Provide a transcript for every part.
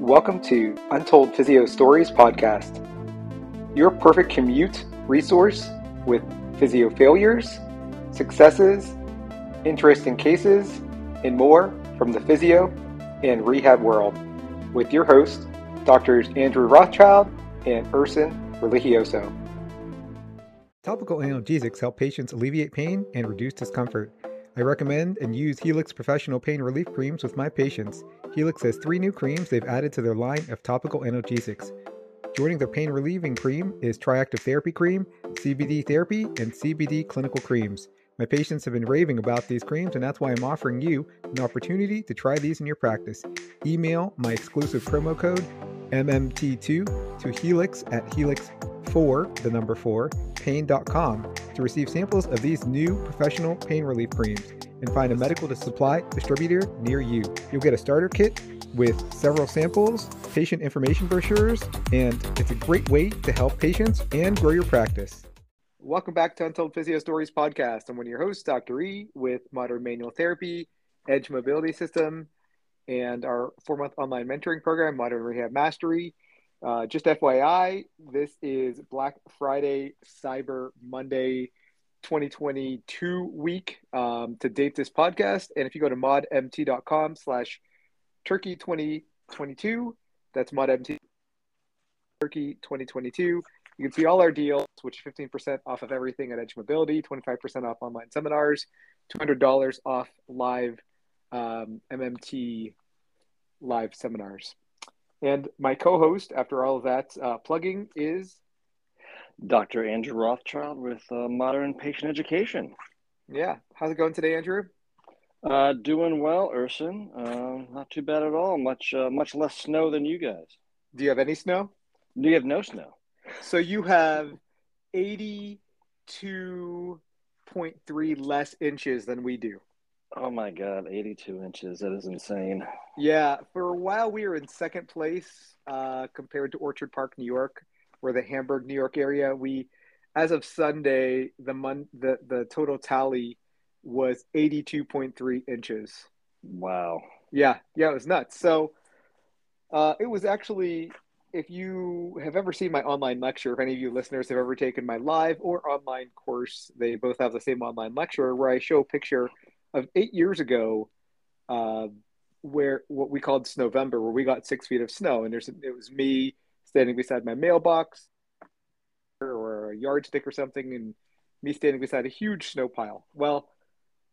Welcome to Untold Physio Stories podcast, your perfect commute resource with physio failures, successes, interesting cases, and more from the physio and rehab world with your hosts, Doctors Andrew Rothschild and Erson Religioso. Topical analgesics help patients alleviate pain and reduce discomfort. I recommend and use Helix professional pain relief creams with my patients. Helix has three new creams they've added to their line of topical analgesics. Joining their pain relieving cream is Triactive Therapy Cream, CBD Therapy, and CBD Clinical Creams. My patients have been raving about these creams, and that's why I'm offering you an opportunity to try these in your practice. Email my exclusive promo code MMT2 to Helix at Helix4, the number 4, pain.com to receive samples of these new professional pain relief creams and find a medical supply distributor near you. You'll get a starter kit with several samples, patient information brochures, and it's a great way to help patients and grow your practice. Welcome back to Untold Physio Stories podcast. I'm one of your hosts, Dr. E, with Modern Manual Therapy, Edge Mobility System, and our four month online mentoring program, Modern Rehab Mastery. Uh, just FYI, this is Black Friday, Cyber Monday 2022 week um, to date this podcast. And if you go to modmt.com slash turkey 2022, that's modmt turkey 2022 you can see all our deals, which 15% off of everything at Edge Mobility, 25% off online seminars, $200 off live um, MMT live seminars. And my co host, after all of that uh, plugging, is Dr. Andrew Rothschild with uh, Modern Patient Education. Yeah. How's it going today, Andrew? Uh, doing well, Erson. Uh, not too bad at all. Much uh, much less snow than you guys. Do you have any snow? Do you have no snow? So you have 82.3 less inches than we do. Oh my God, 82 inches. That is insane. Yeah. For a while, we were in second place uh, compared to Orchard Park, New York, or the Hamburg, New York area. We, as of Sunday, the mon- the, the total tally was 82.3 inches. Wow. Yeah. Yeah. It was nuts. So uh, it was actually if you have ever seen my online lecture, if any of you listeners have ever taken my live or online course, they both have the same online lecture where I show a picture of eight years ago, uh, where what we called Snowvember, where we got six feet of snow, and there's it was me standing beside my mailbox or a yardstick or something, and me standing beside a huge snow pile. Well,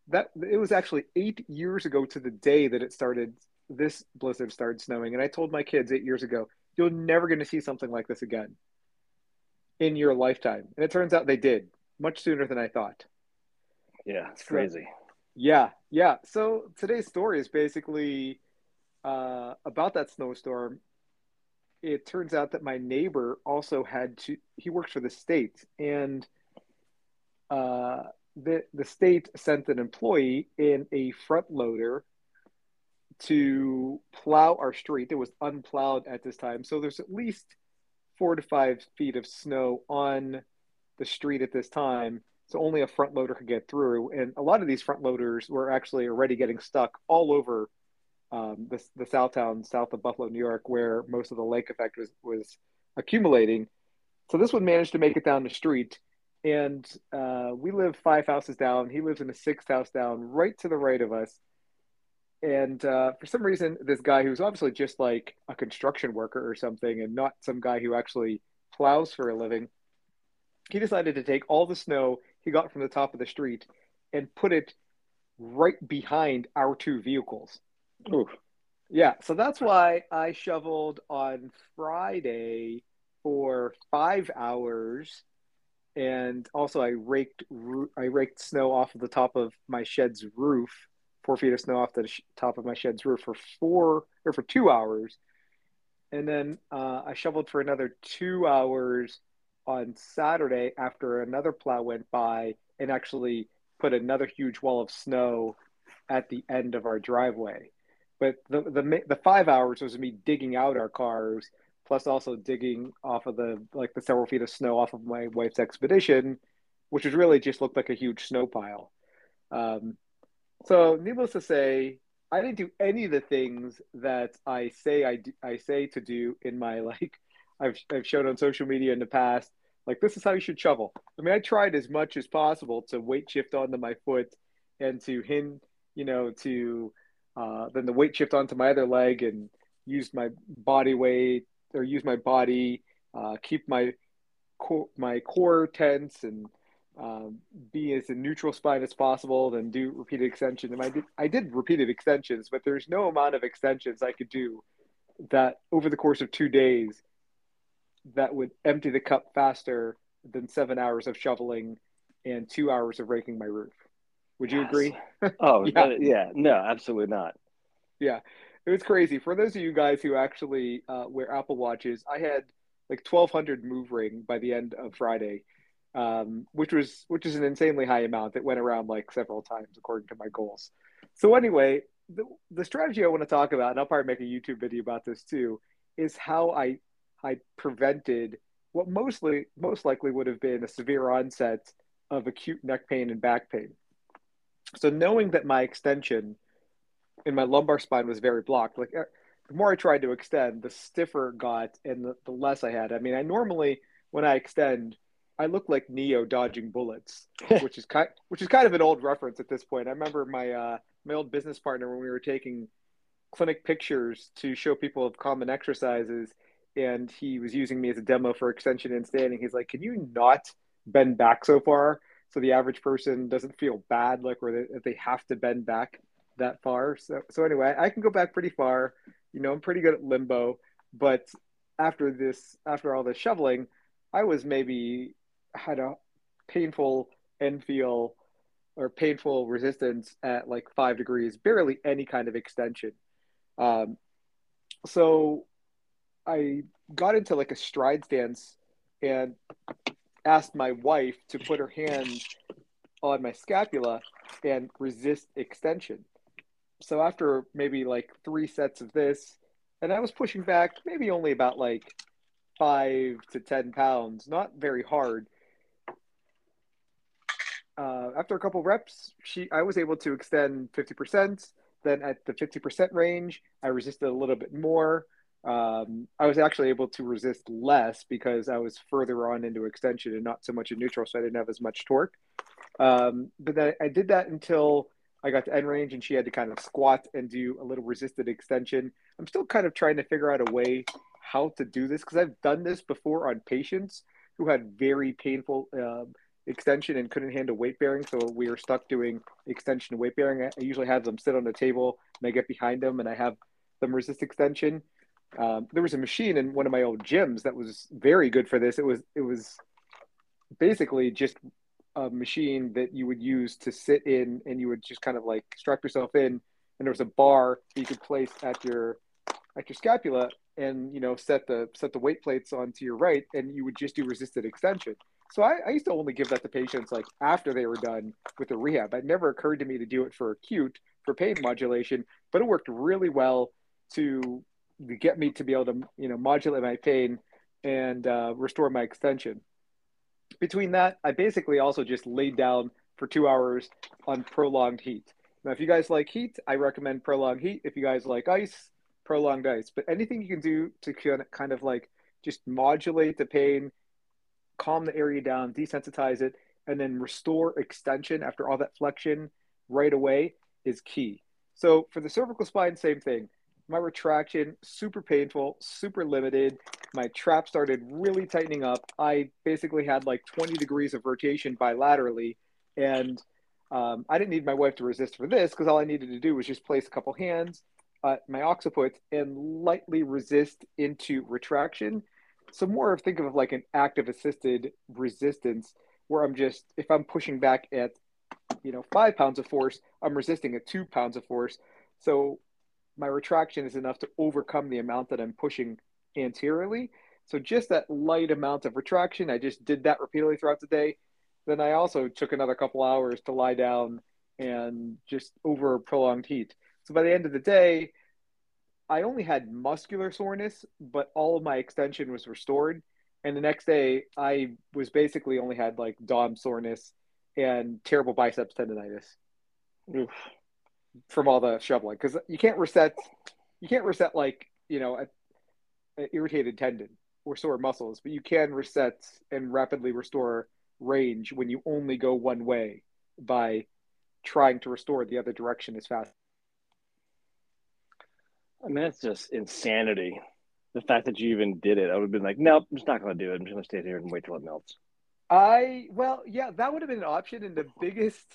that it was actually eight years ago to the day that it started. This blizzard started snowing, and I told my kids eight years ago you're never going to see something like this again in your lifetime. And it turns out they did much sooner than I thought. Yeah, it's crazy. Yeah, yeah. So today's story is basically uh, about that snowstorm. It turns out that my neighbor also had to. He works for the state, and uh, the the state sent an employee in a front loader to plow our street. It was unplowed at this time. So there's at least four to five feet of snow on the street at this time. So only a front loader could get through. And a lot of these front loaders were actually already getting stuck all over um, the, the South Town, south of Buffalo, New York, where most of the lake effect was, was accumulating. So this one managed to make it down the street. And uh, we live five houses down. He lives in a sixth house down, right to the right of us and uh, for some reason, this guy who's obviously just like a construction worker or something, and not some guy who actually plows for a living, he decided to take all the snow he got from the top of the street and put it right behind our two vehicles. Ooh. Yeah, so that's why I shoveled on Friday for five hours, and also I raked I raked snow off of the top of my shed's roof four feet of snow off the top of my shed's roof for four or for two hours, and then uh, I shoveled for another two hours on Saturday after another plow went by and actually put another huge wall of snow at the end of our driveway. But the the the five hours was me digging out our cars, plus also digging off of the like the several feet of snow off of my wife's expedition, which was really just looked like a huge snow pile. Um, so, needless to say, I didn't do any of the things that I say I do, I say to do in my like I've I've shown on social media in the past. Like this is how you should shovel. I mean, I tried as much as possible to weight shift onto my foot and to hin, you know, to uh, then the weight shift onto my other leg and use my body weight or use my body, uh, keep my core, my core tense and um, be as a neutral spine as possible, then do repeated extensions. And I did, I did repeated extensions, but there's no amount of extensions I could do that over the course of two days that would empty the cup faster than seven hours of shoveling and two hours of raking my roof. Would you Yes. agree? Oh, Yeah. yeah. yeah. No, absolutely not. Yeah, it was crazy. For those of you guys who actually uh, wear Apple Watches, I had like 1,200 move ring by the end of Friday, um, which was which is an insanely high amount that went around like several times according to my goals. So anyway, the the strategy I want to talk about, and I'll probably make a YouTube video about this too, is how I I prevented what mostly most likely would have been a severe onset of acute neck pain and back pain. So knowing that my extension in my lumbar spine was very blocked. Like uh, the more I tried to extend, the stiffer it got and the, the less I had. I mean, I normally when I extend, I look like Neo dodging bullets, which is kind which is kind of an old reference at this point. I remember my uh, my old business partner when we were taking clinic pictures to show people of common exercises, and he was using me as a demo for extension and standing. He's like, "Can you not bend back so far?" So the average person doesn't feel bad, like where they, they have to bend back that far. So so anyway, I can go back pretty far. You know, I'm pretty good at limbo, but after this, after all this shoveling, I was maybe had a painful end feel or painful resistance at like five degrees, barely any kind of extension. Um, so I got into like a stride stance and asked my wife to put her hand on my scapula and resist extension so after maybe like three sets of this, and I was pushing back maybe only about like five to ten pounds, not very hard. Uh, after a couple reps, she I was able to extend fifty percent. Then at the fifty percent range, I resisted a little bit more. Um, I was actually able to resist less because I was further on into extension and not so much in neutral, so I didn't have as much torque. Um, but then I did that until I got to end range and she had to kind of squat and do a little resisted extension. I'm still kind of trying to figure out a way how to do this because I've done this before on patients who had very painful uh, extension and couldn't handle weight bearing. So we were stuck doing extension weight bearing. I usually have them sit on the table and I get behind them and I have them resist extension. Um, there was a machine in one of my old gyms that was very good for this. It was it was basically just a machine that you would use to sit in and you would just kind of like strap yourself in. And there was a bar that you could place at your at your scapula and you know set the set the weight plates onto your right and you would just do resisted extension. So I, I used to only give that to patients like after they were done with the rehab. It never occurred to me to do it for acute for pain modulation but it worked really well to get me to be able to you know modulate my pain and uh, restore my extension between that, I basically also just laid down for two hours on prolonged heat. Now, if you guys like heat, I recommend prolonged heat. If you guys like ice, prolonged ice. But anything you can do to kind of like just modulate the pain, calm the area down, desensitize it, and then restore extension after all that flexion right away is key. So for the cervical spine, same thing. My retraction, super painful, super limited. My trap started really tightening up. I basically had like 20 degrees of rotation bilaterally. And um, I didn't need my wife to resist for this because all I needed to do was just place a couple hands, uh, my occiput, and lightly resist into retraction. So more of think of like an active assisted resistance where I'm just, if I'm pushing back at, you know, five pounds of force, I'm resisting at two pounds of force. So my retraction is enough to overcome the amount that I'm pushing anteriorly. So just that light amount of retraction, I just did that repeatedly throughout the day. Then I also took another couple hours to lie down and just over prolonged heat. So by the end of the day, I only had muscular soreness, but all of my extension was restored. And the next day, I was basically only had like DOM soreness and terrible biceps tendonitis. Oof. From all the shoveling because you can't reset you can't reset like you know an irritated tendon or sore muscles, but you can reset and rapidly restore range when you only go one way by trying to restore the other direction as fast. I mean, that's just insanity. The fact that you even did it, I would have been like, nope, I'm just not going to do it. I'm just going to stay here and wait till it melts. I well, yeah, that would have been an option. And the biggest,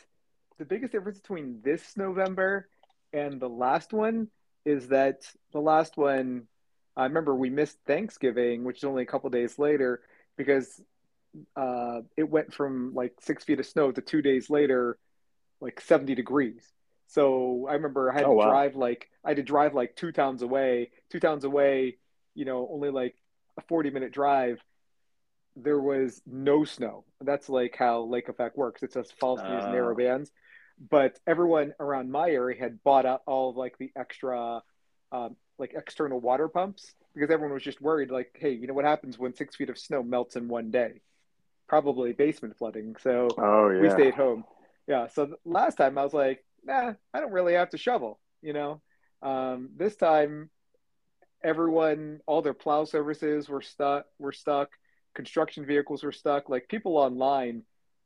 the biggest difference between this November and the last one is that the last one, I remember we missed Thanksgiving, which is only a couple days later, because uh, it went from like six feet of snow to two days later, like 70 degrees. So I remember I had oh, to wow. drive like I had to drive like two towns away, two towns away, you know, only like a 40 minute drive. There was no snow. That's like how lake effect works. It just falls through uh. narrow bands. But everyone around my area had bought up all of like the extra um, like external water pumps because everyone was just worried like, hey, you know what happens when six feet of snow melts in one day? Probably basement flooding. So oh, yeah. we stayed home. Yeah. So last time I was like, nah, I don't really have to shovel, you know. Um, this time, everyone, all their plow services were stuck. Were stuck. Construction vehicles were stuck. Like people online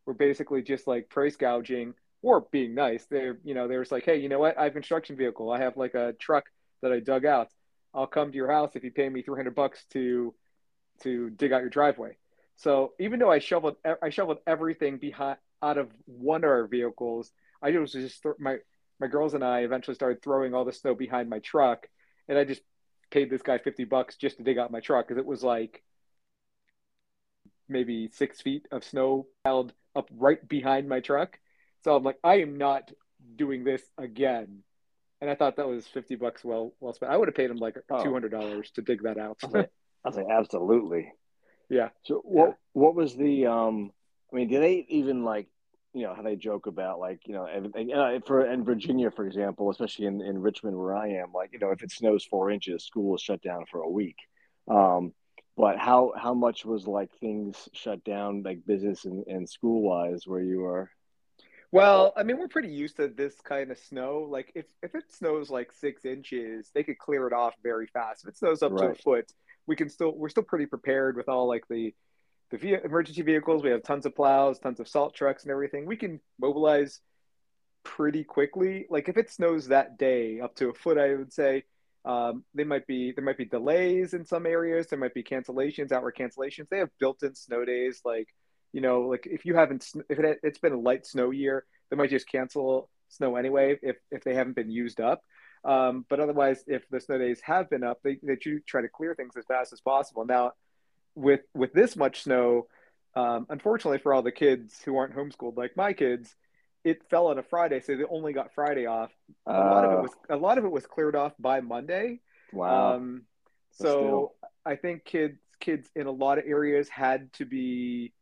were basically just like price gouging or being nice. They're, you know, they were like, hey, you know what? I have construction vehicle. I have like a truck that I dug out. I'll come to your house if you pay me 300 bucks to to dig out your driveway. So even though I shoveled I shoveled everything behind out of one of our vehicles I was just th- my my girls and I eventually started throwing all the snow behind my truck, and I just paid this guy fifty bucks just to dig out my truck because it was like maybe six feet of snow piled up right behind my truck. So I'm like, I am not doing this again. And I thought that was fifty bucks well well spent. I would have paid him like oh. two hundred dollars to dig that out. I was like, absolutely. Yeah. So what yeah. what was the um I mean, do they even like you know how they joke about like you know everything uh, for in Virginia for example especially in, in Richmond where I am like you know if it snows four inches school is shut down for a week um, but how how much was like things shut down like business and, and school wise where you are well I mean we're pretty used to this kind of snow like if if it snows like six inches they could clear it off very fast if it snows up right. to a foot we can still we're still pretty prepared with all like the the emergency vehicles. We have tons of plows, tons of salt trucks, and everything. We can mobilize pretty quickly. Like if it snows that day up to a foot, I would say um, they might be there might be delays in some areas. There might be cancellations, outward cancellations. They have built-in snow days. Like you know, like if you haven't if it, it's been a light snow year, they might just cancel snow anyway if if they haven't been used up. Um, but otherwise, if the snow days have been up, they, they try to clear things as fast as possible. Now, with with this much snow, um, unfortunately for all the kids who aren't homeschooled like my kids, it fell on a Friday, so they only got Friday off. Uh, a lot of it oh. was a lot of it was cleared off by Monday. Wow. Um, so I think kids kids in a lot of areas had to be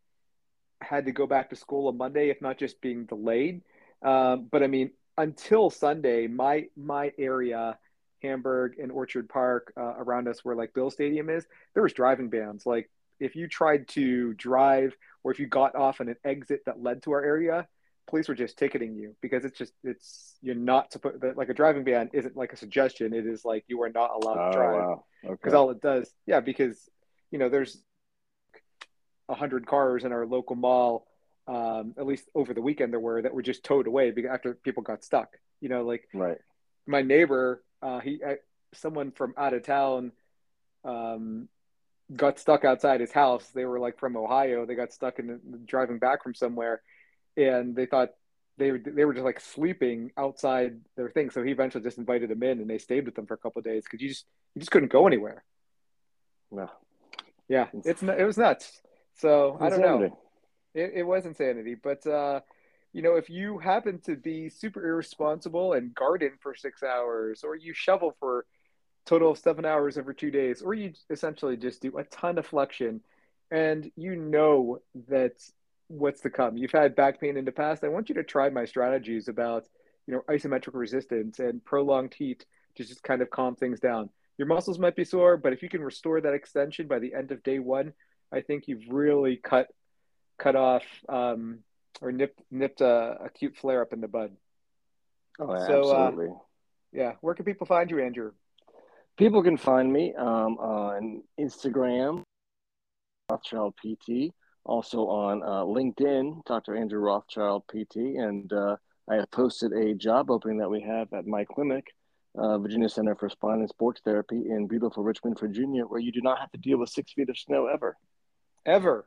had to go back to school on Monday, if not just being delayed. Um, but I mean, until Sunday, my my area Hamburg and Orchard Park uh, around us where like Bill Stadium is, there was driving bans. Like if you tried to drive or if you got off on an exit that led to our area, police were just ticketing you because it's just it's you're not supposed like a driving ban isn't like a suggestion. It is like you are not allowed to oh, drive because wow. okay. all it does, yeah, because you know there's a hundred cars in our local mall. Um, at least over the weekend there were that were just towed away after people got stuck. You know, like right. My neighbor uh, he uh, someone from out of town um, got stuck outside his house. They were like from Ohio. They got stuck in driving back from somewhere, and they thought they they were just like sleeping outside their thing. So he eventually just invited them in, and they stayed with them for a couple days because you just you just couldn't go anywhere. No. Yeah, it's it was nuts. So I don't know. It, it was insanity, but uh, you know, if you happen to be super irresponsible and garden for six hours, or you shovel for total of seven hours over two days, or you essentially just do a ton of flexion, and you know that what's to come. You've had back pain in the past. I want you to try my strategies about, you know, isometric resistance and prolonged heat to just kind of calm things down. Your muscles might be sore, but if you can restore that extension by the end of day one, I think you've really cut cut off um, or nipped nipped a acute flare up in the bud. Oh, So, uh, absolutely. Yeah, where can people find you, Andrew? People can find me um, on Instagram, Rothschild PT, also on uh, LinkedIn, Dr. Andrew Rothschild PT, and uh, I have posted a job opening that we have at my clinic, uh, Virginia Center for Spine and Sports Therapy in beautiful Richmond, Virginia, where you do not have to deal with six feet of snow ever. Ever.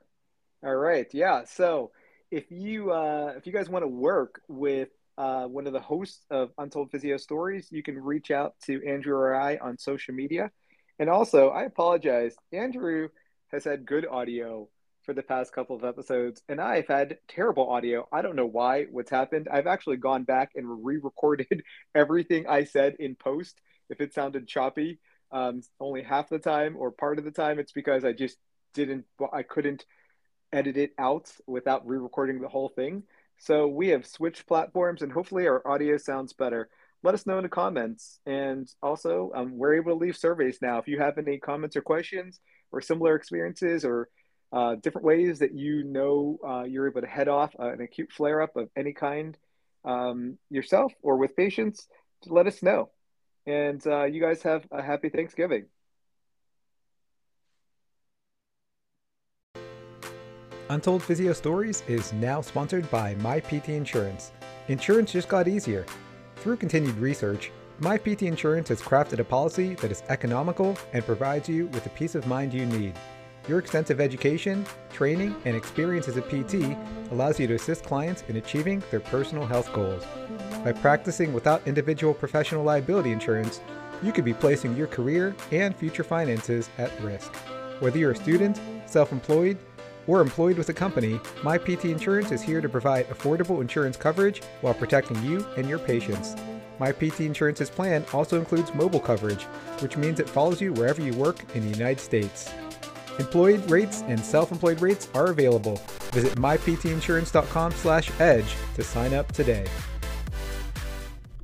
All right. Yeah. So if you uh, if you guys want to work with uh, one of the hosts of Untold Physio Stories, you can reach out to Andrew or I on social media. And also, I apologize. Andrew has had good audio for the past couple of episodes, and I've had terrible audio. I don't know why, what's happened. I've actually gone back and re recorded everything I said in post. If it sounded choppy, um, only half the time or part of the time, it's because I just didn't, I couldn't edit it out without re recording the whole thing. So we have switched platforms, and hopefully our audio sounds better. Let us know in the comments. And also, um, we're able to leave surveys now. If you have any comments or questions or similar experiences or uh, different ways that you know uh, you're able to head off uh, an acute flare up of any kind um, yourself or with patients, let us know. And uh, you guys have a happy Thanksgiving. Untold Physio Stories is now sponsored by MyPT Insurance. Insurance just got easier. Through continued research, MyPT Insurance has crafted a policy that is economical and provides you with the peace of mind you need. Your extensive education, training, and experience as a PT allows you to assist clients in achieving their personal health goals. By practicing without individual professional liability insurance, you could be placing your career and future finances at risk. Whether you're a student, self employed, or employed with a company, MyPT Insurance is here to provide affordable insurance coverage while protecting you and your patients. MyPT Insurance's plan also includes mobile coverage, which means it follows you wherever you work in the United States. Employed rates and self-employed rates are available. Visit myptinsurance.com/edge to sign up today.